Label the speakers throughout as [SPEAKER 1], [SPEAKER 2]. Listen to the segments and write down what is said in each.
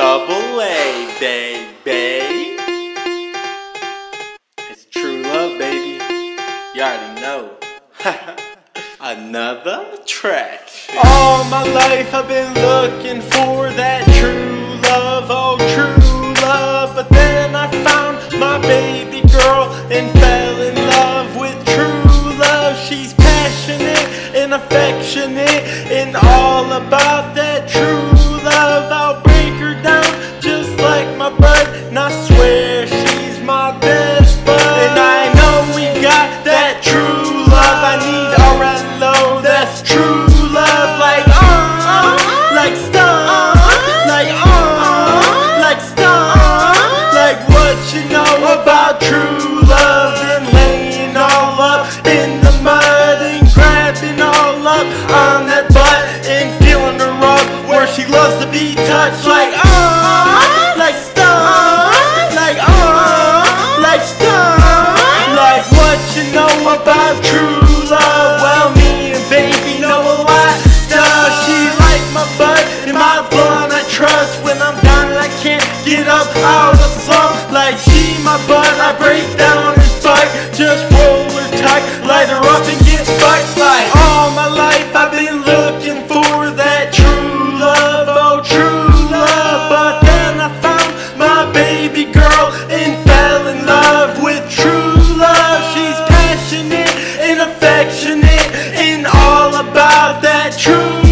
[SPEAKER 1] double A, baby. It's true love, baby. You already know. Another track. All my life I've been looking for that true love, oh true love. But then I found my baby girl and fell in love with true love. She's passionate and affectionate and all about that true in the mud and grabbing all up on that butt and feeling her up where she loves to be touched. Like uh, like stun, like uh, like stun, like what you know about true love. Well, me and baby know a lot. Does she like my butt and my blunt? I trust when I'm down and I can't get up out of slump. Like she my butt, I break about that true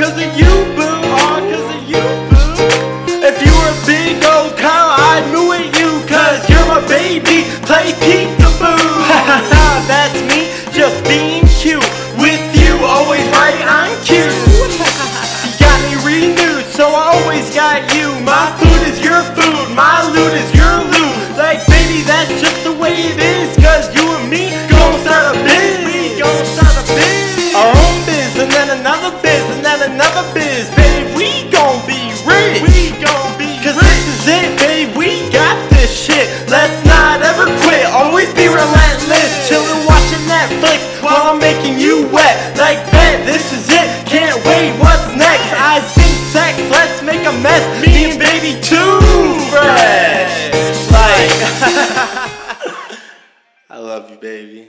[SPEAKER 1] cause of you, boo. All cause of you, boo. If you were a big old cow, I'd moo at you, cause you're my baby. Play peekaboo. That's me, just being cute. With you, always right on cue. You got me renewed, so I always got you. My food is your food, my loot is your loot. Like, baby, that's just making you wet. Like, bet, this is it, can't wait, what's next? I think sex, let's make a mess. Me and baby too fresh. Like, I love you, baby.